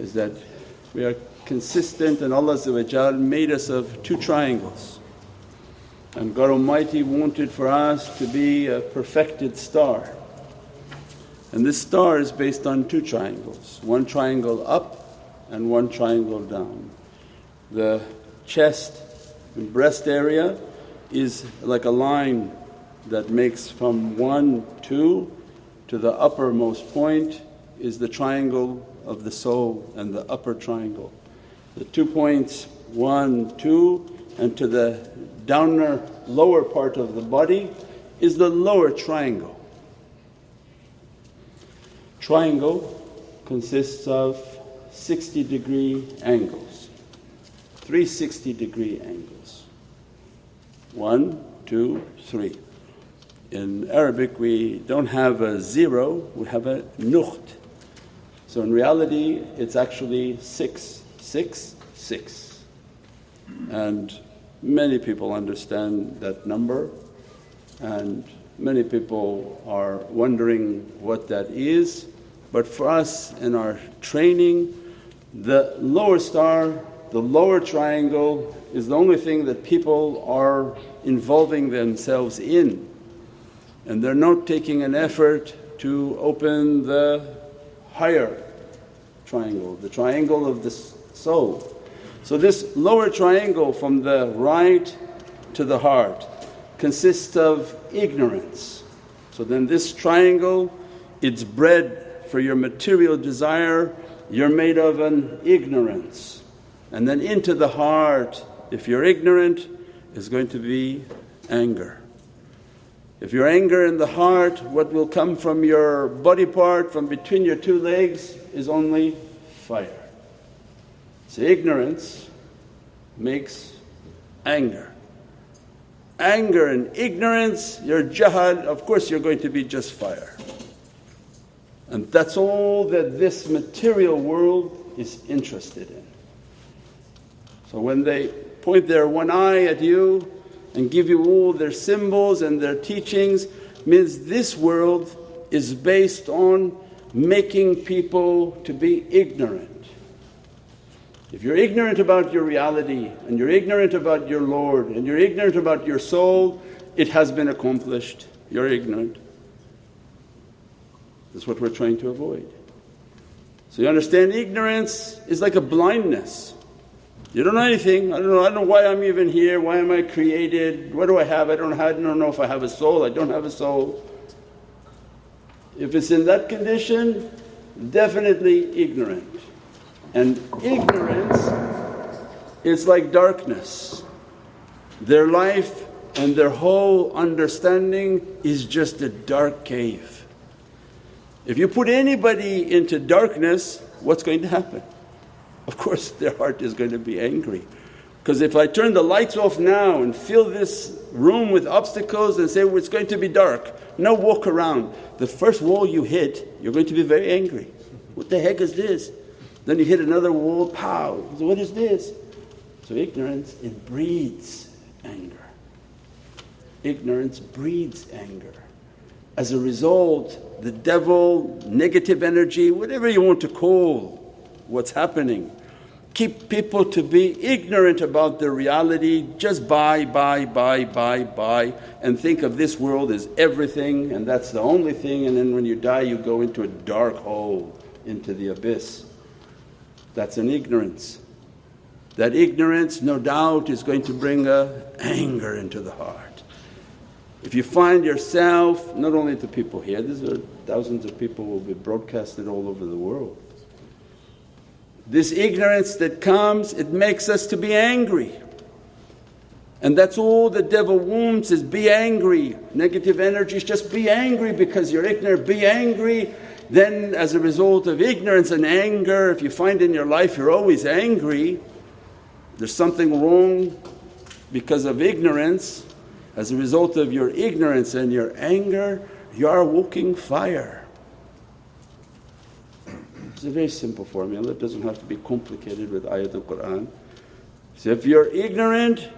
is that we are consistent and Allah made us of two triangles. And God Almighty wanted for us to be a perfected star. And this star is based on two triangles, one triangle up and one triangle down. The chest and breast area is like a line that makes from 1, 2 to the uppermost point is the triangle of the soul and the upper triangle. The two points 1, 2 and to the downer lower part of the body is the lower triangle. Triangle consists of 60 degree angles, 360 degree angles. One, two, three. In Arabic we don't have a zero, we have a nukht. So in reality it's actually six, six, six. And many people understand that number and many people are wondering what that is. But for us in our training, the lower star, the lower triangle is the only thing that people are involving themselves in. And they're not taking an effort to open the higher triangle, the triangle of the soul. So, this lower triangle from the right to the heart consists of ignorance. So, then this triangle, it's bread for your material desire, you're made of an ignorance. And then into the heart, if you're ignorant, is going to be anger. If you're anger in the heart, what will come from your body part, from between your two legs, is only fire. So, ignorance makes anger. Anger and ignorance, your jahal, of course, you're going to be just fire. And that's all that this material world is interested in. So when they point their one eye at you and give you all their symbols and their teachings, means this world is based on making people to be ignorant. If you're ignorant about your reality and you're ignorant about your Lord and you're ignorant about your soul, it has been accomplished. You're ignorant. That's what we're trying to avoid. So you understand ignorance is like a blindness. You don't know anything. I don't know, I don't know why I'm even here, why am I created, what do I have? I don't, have, I don't know if I have a soul, I don't have a soul. If it's in that condition, definitely ignorant. And ignorance is like darkness. Their life and their whole understanding is just a dark cave. If you put anybody into darkness, what's going to happen? Of course, their heart is going to be angry. Because if I turn the lights off now and fill this room with obstacles and say, well, it's going to be dark, no walk around, the first wall you hit, you're going to be very angry. What the heck is this? Then you hit another wall, pow, what is this? So, ignorance, it breeds anger. Ignorance breeds anger. As a result, the devil, negative energy, whatever you want to call what's happening, keep people to be ignorant about the reality, just buy, buy, buy, buy, buy, and think of this world as everything and that's the only thing, and then when you die, you go into a dark hole, into the abyss. That's an ignorance. That ignorance, no doubt, is going to bring a anger into the heart. If you find yourself, not only to people here, these are thousands of people will be broadcasted all over the world. This ignorance that comes, it makes us to be angry. And that's all the devil wants is be angry. Negative energies, just be angry because you're ignorant, be angry. Then as a result of ignorance and anger, if you find in your life you're always angry, there's something wrong because of ignorance, as a result of your ignorance and your anger, you are walking fire. It's a very simple formula, it doesn't have to be complicated with ayat al Qur'an. So if you're ignorant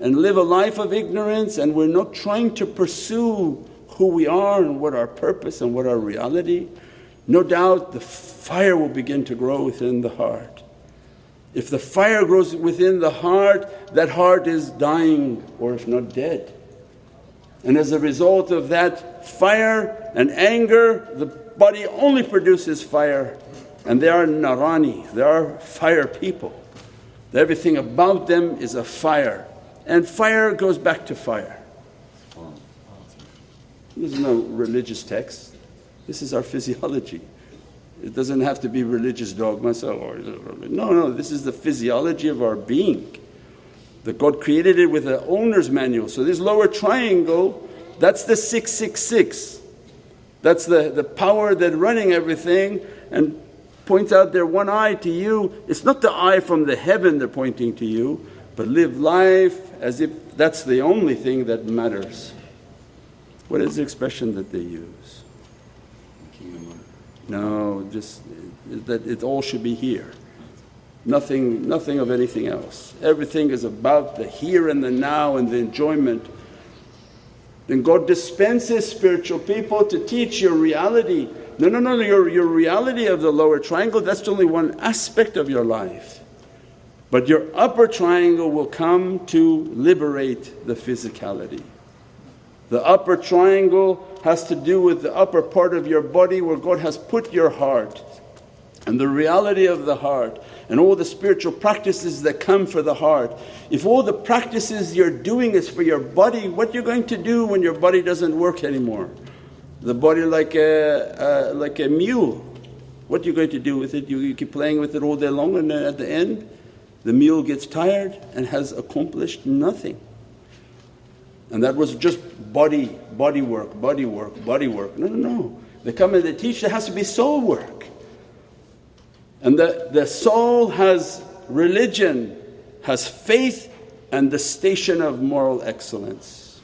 and live a life of ignorance and we're not trying to pursue who we are and what our purpose and what our reality, no doubt the fire will begin to grow within the heart. If the fire grows within the heart, that heart is dying or if not dead. And as a result of that fire and anger, the body only produces fire and they are narani, they are fire people. Everything about them is a fire and fire goes back to fire. There's no religious text, this is our physiology. It doesn't have to be religious dogma, so no, no, this is the physiology of our being. That God created it with an owner's manual. So this lower triangle, that's the 666. That's the, the power that running everything and points out their one eye to you. It's not the eye from the heaven they're pointing to you, but live life as if that's the only thing that matters. What is the expression that they use? No, just that it all should be here. Nothing, nothing of anything else. Everything is about the here and the now and the enjoyment. Then God dispenses spiritual people to teach your reality. No, no, no, your, your reality of the lower triangle, that's only one aspect of your life. But your upper triangle will come to liberate the physicality. The upper triangle has to do with the upper part of your body where God has put your heart and the reality of the heart and all the spiritual practices that come for the heart. If all the practices you're doing is for your body, what you're going to do when your body doesn't work anymore? The body like a, like a mule. What are you going to do with it? You, you keep playing with it all day long and at the end the mule gets tired and has accomplished nothing. And that was just body, body work, body work, body work. No, no, no. They come and they teach there has to be soul work. And the, the soul has religion, has faith, and the station of moral excellence.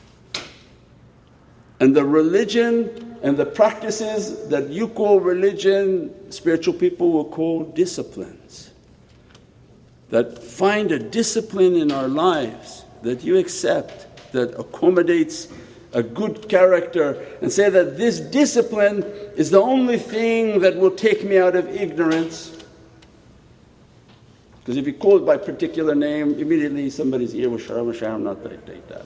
And the religion and the practices that you call religion, spiritual people will call disciplines. That find a discipline in our lives that you accept that accommodates a good character and say that this discipline is the only thing that will take me out of ignorance. Because if you call it by particular name, immediately somebody's ear will shut up, I'm not going to take that.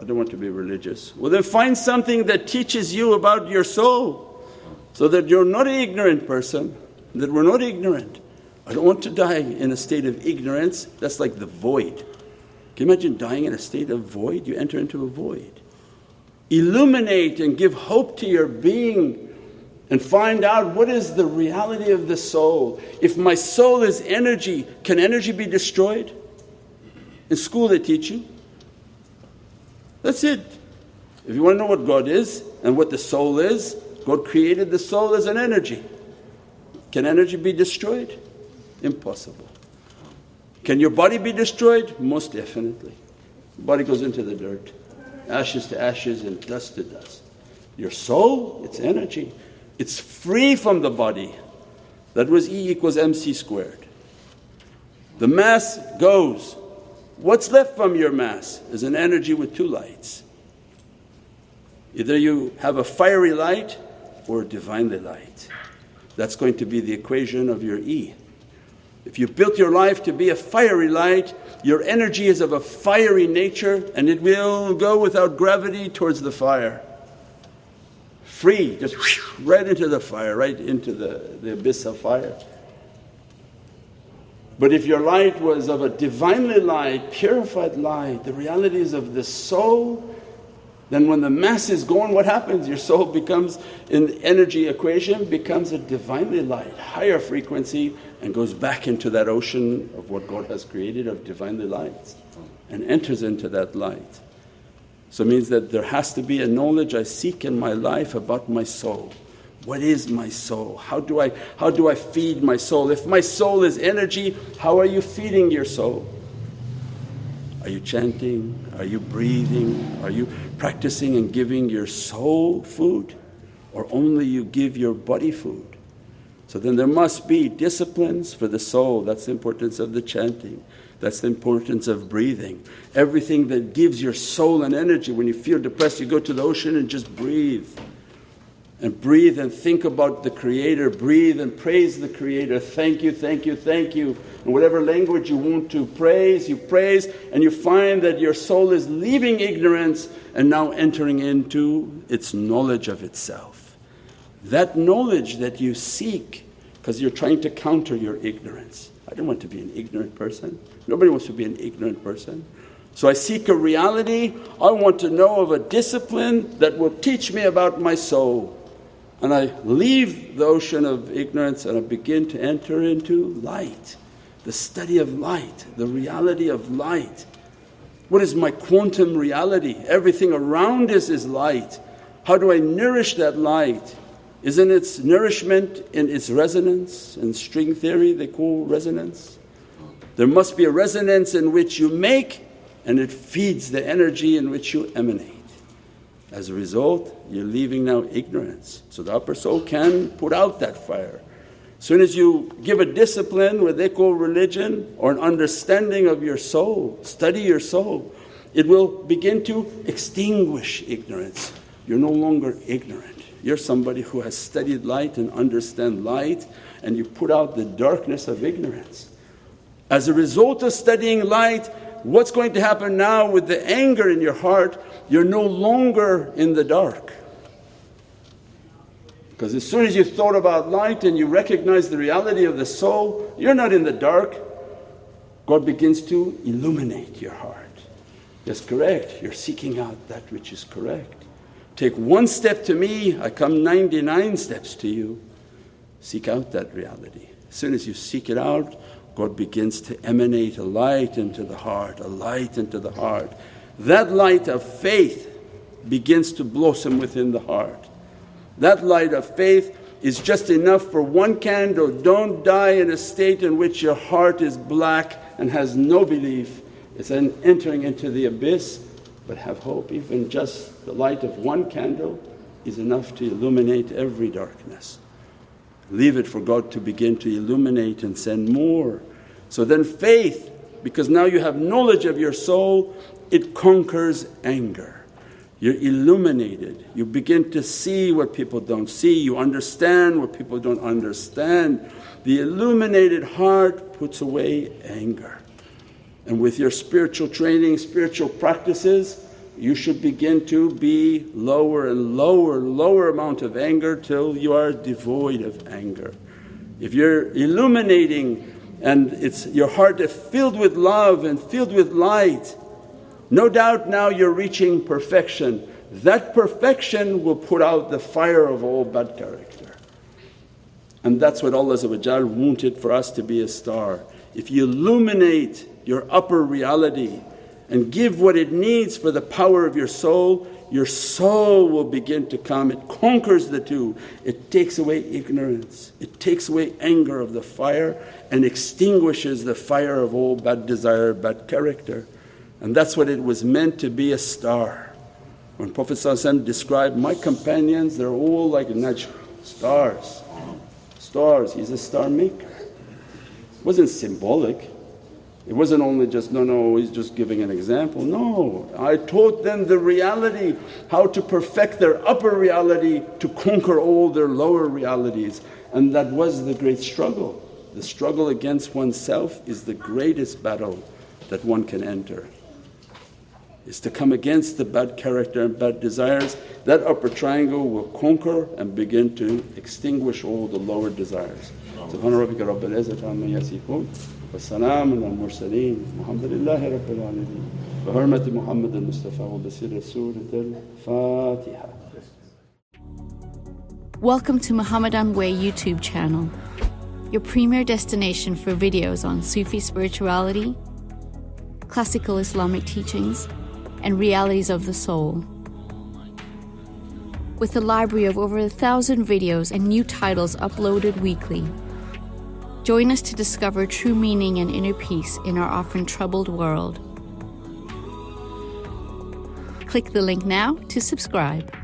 I don't want to be religious. Well, then find something that teaches you about your soul so that you're not an ignorant person, that we're not ignorant. I don't want to die in a state of ignorance, that's like the void. Can you imagine dying in a state of void? You enter into a void. Illuminate and give hope to your being and find out what is the reality of the soul. If my soul is energy, can energy be destroyed? In school they teach you. That's it. If you want to know what God is and what the soul is, God created the soul as an energy. Can energy be destroyed? Impossible. Can your body be destroyed? Most definitely. Body goes into the dirt, ashes to ashes and dust to dust. Your soul, it's energy. It's free from the body. That was E equals mc squared. The mass goes. What's left from your mass is an energy with two lights. Either you have a fiery light or a divinely light. That's going to be the equation of your E. If you built your life to be a fiery light, your energy is of a fiery nature and it will go without gravity towards the fire. Free, just right into the fire, right into the, the abyss of fire. But if your light was of a divinely light, purified light, the realities of the soul, then when the mass is gone, what happens? Your soul becomes, in the energy equation, becomes a divinely light, higher frequency and goes back into that ocean of what God has created of divinely light and enters into that light. So it means that there has to be a knowledge I seek in my life about my soul. What is my soul? How do I, how do I feed my soul? If my soul is energy, how are you feeding your soul? Are you chanting? Are you breathing? Are you practicing and giving your soul food? Or only you give your body food? So then there must be disciplines for the soul, that's the importance of the chanting. That's the importance of breathing. Everything that gives your soul an energy. When you feel depressed, you go to the ocean and just breathe. and breathe and think about the Creator, breathe and praise the Creator. Thank you, thank you, thank you. In whatever language you want to praise, you praise, and you find that your soul is leaving ignorance and now entering into its knowledge of itself. That knowledge that you seek because you're trying to counter your ignorance. I don't want to be an ignorant person. Nobody wants to be an ignorant person. So I seek a reality. I want to know of a discipline that will teach me about my soul. And I leave the ocean of ignorance and I begin to enter into light, the study of light, the reality of light. What is my quantum reality? Everything around us is light. How do I nourish that light? Isn't its nourishment in its resonance? In string theory, they call resonance. There must be a resonance in which you make and it feeds the energy in which you emanate. As a result, you're leaving now ignorance. So the upper soul can put out that fire. As soon as you give a discipline, what they call religion, or an understanding of your soul, study your soul, it will begin to extinguish ignorance. You're no longer ignorant. You're somebody who has studied light and understand light, and you put out the darkness of ignorance. As a result of studying light, what's going to happen now with the anger in your heart? You're no longer in the dark. Because as soon as you thought about light and you recognize the reality of the soul, you're not in the dark. God begins to illuminate your heart. Yes, correct, you're seeking out that which is correct. Take one step to me, I come 99 steps to you. Seek out that reality. As soon as you seek it out, God begins to emanate a light into the heart, a light into the heart. That light of faith begins to blossom within the heart. That light of faith is just enough for one candle. Don't die in a state in which your heart is black and has no belief. It's an entering into the abyss, but have hope. Even just the light of one candle is enough to illuminate every darkness. Leave it for God to begin to illuminate and send more. So then, faith, because now you have knowledge of your soul, it conquers anger. You're illuminated. You begin to see what people don't see, you understand what people don't understand. The illuminated heart puts away anger. And with your spiritual training, spiritual practices, you should begin to be lower and lower, lower amount of anger till you are devoid of anger. If you're illuminating and it's your heart is filled with love and filled with light, no doubt now you're reaching perfection. That perfection will put out the fire of all bad character. And that's what Allah wanted for us to be a star. If you illuminate your upper reality, and give what it needs for the power of your soul, your soul will begin to come. It conquers the two. It takes away ignorance, it takes away anger of the fire and extinguishes the fire of all bad desire, bad character. And that's what it was meant to be a star. When Prophet described, My companions, they're all like najm, stars. Stars, he's a star maker. It wasn't symbolic, it wasn't only just, no, no, he's just giving an example. No, I taught them the reality, how to perfect their upper reality to conquer all their lower realities. And that was the great struggle. The struggle against oneself is the greatest battle that one can enter. Is to come against the bad character and bad desires. That upper triangle will conquer and begin to extinguish all the lower desires. والسلام على المرسلين الحمد لله رب العالمين بحرمة محمد المصطفى وبسر سورة الفاتحة Welcome to Muhammadan Way YouTube channel, your premier destination for videos on Sufi spirituality, classical Islamic teachings, and realities of the soul. With a library of over a thousand videos and new titles uploaded weekly, Join us to discover true meaning and inner peace in our often troubled world. Click the link now to subscribe.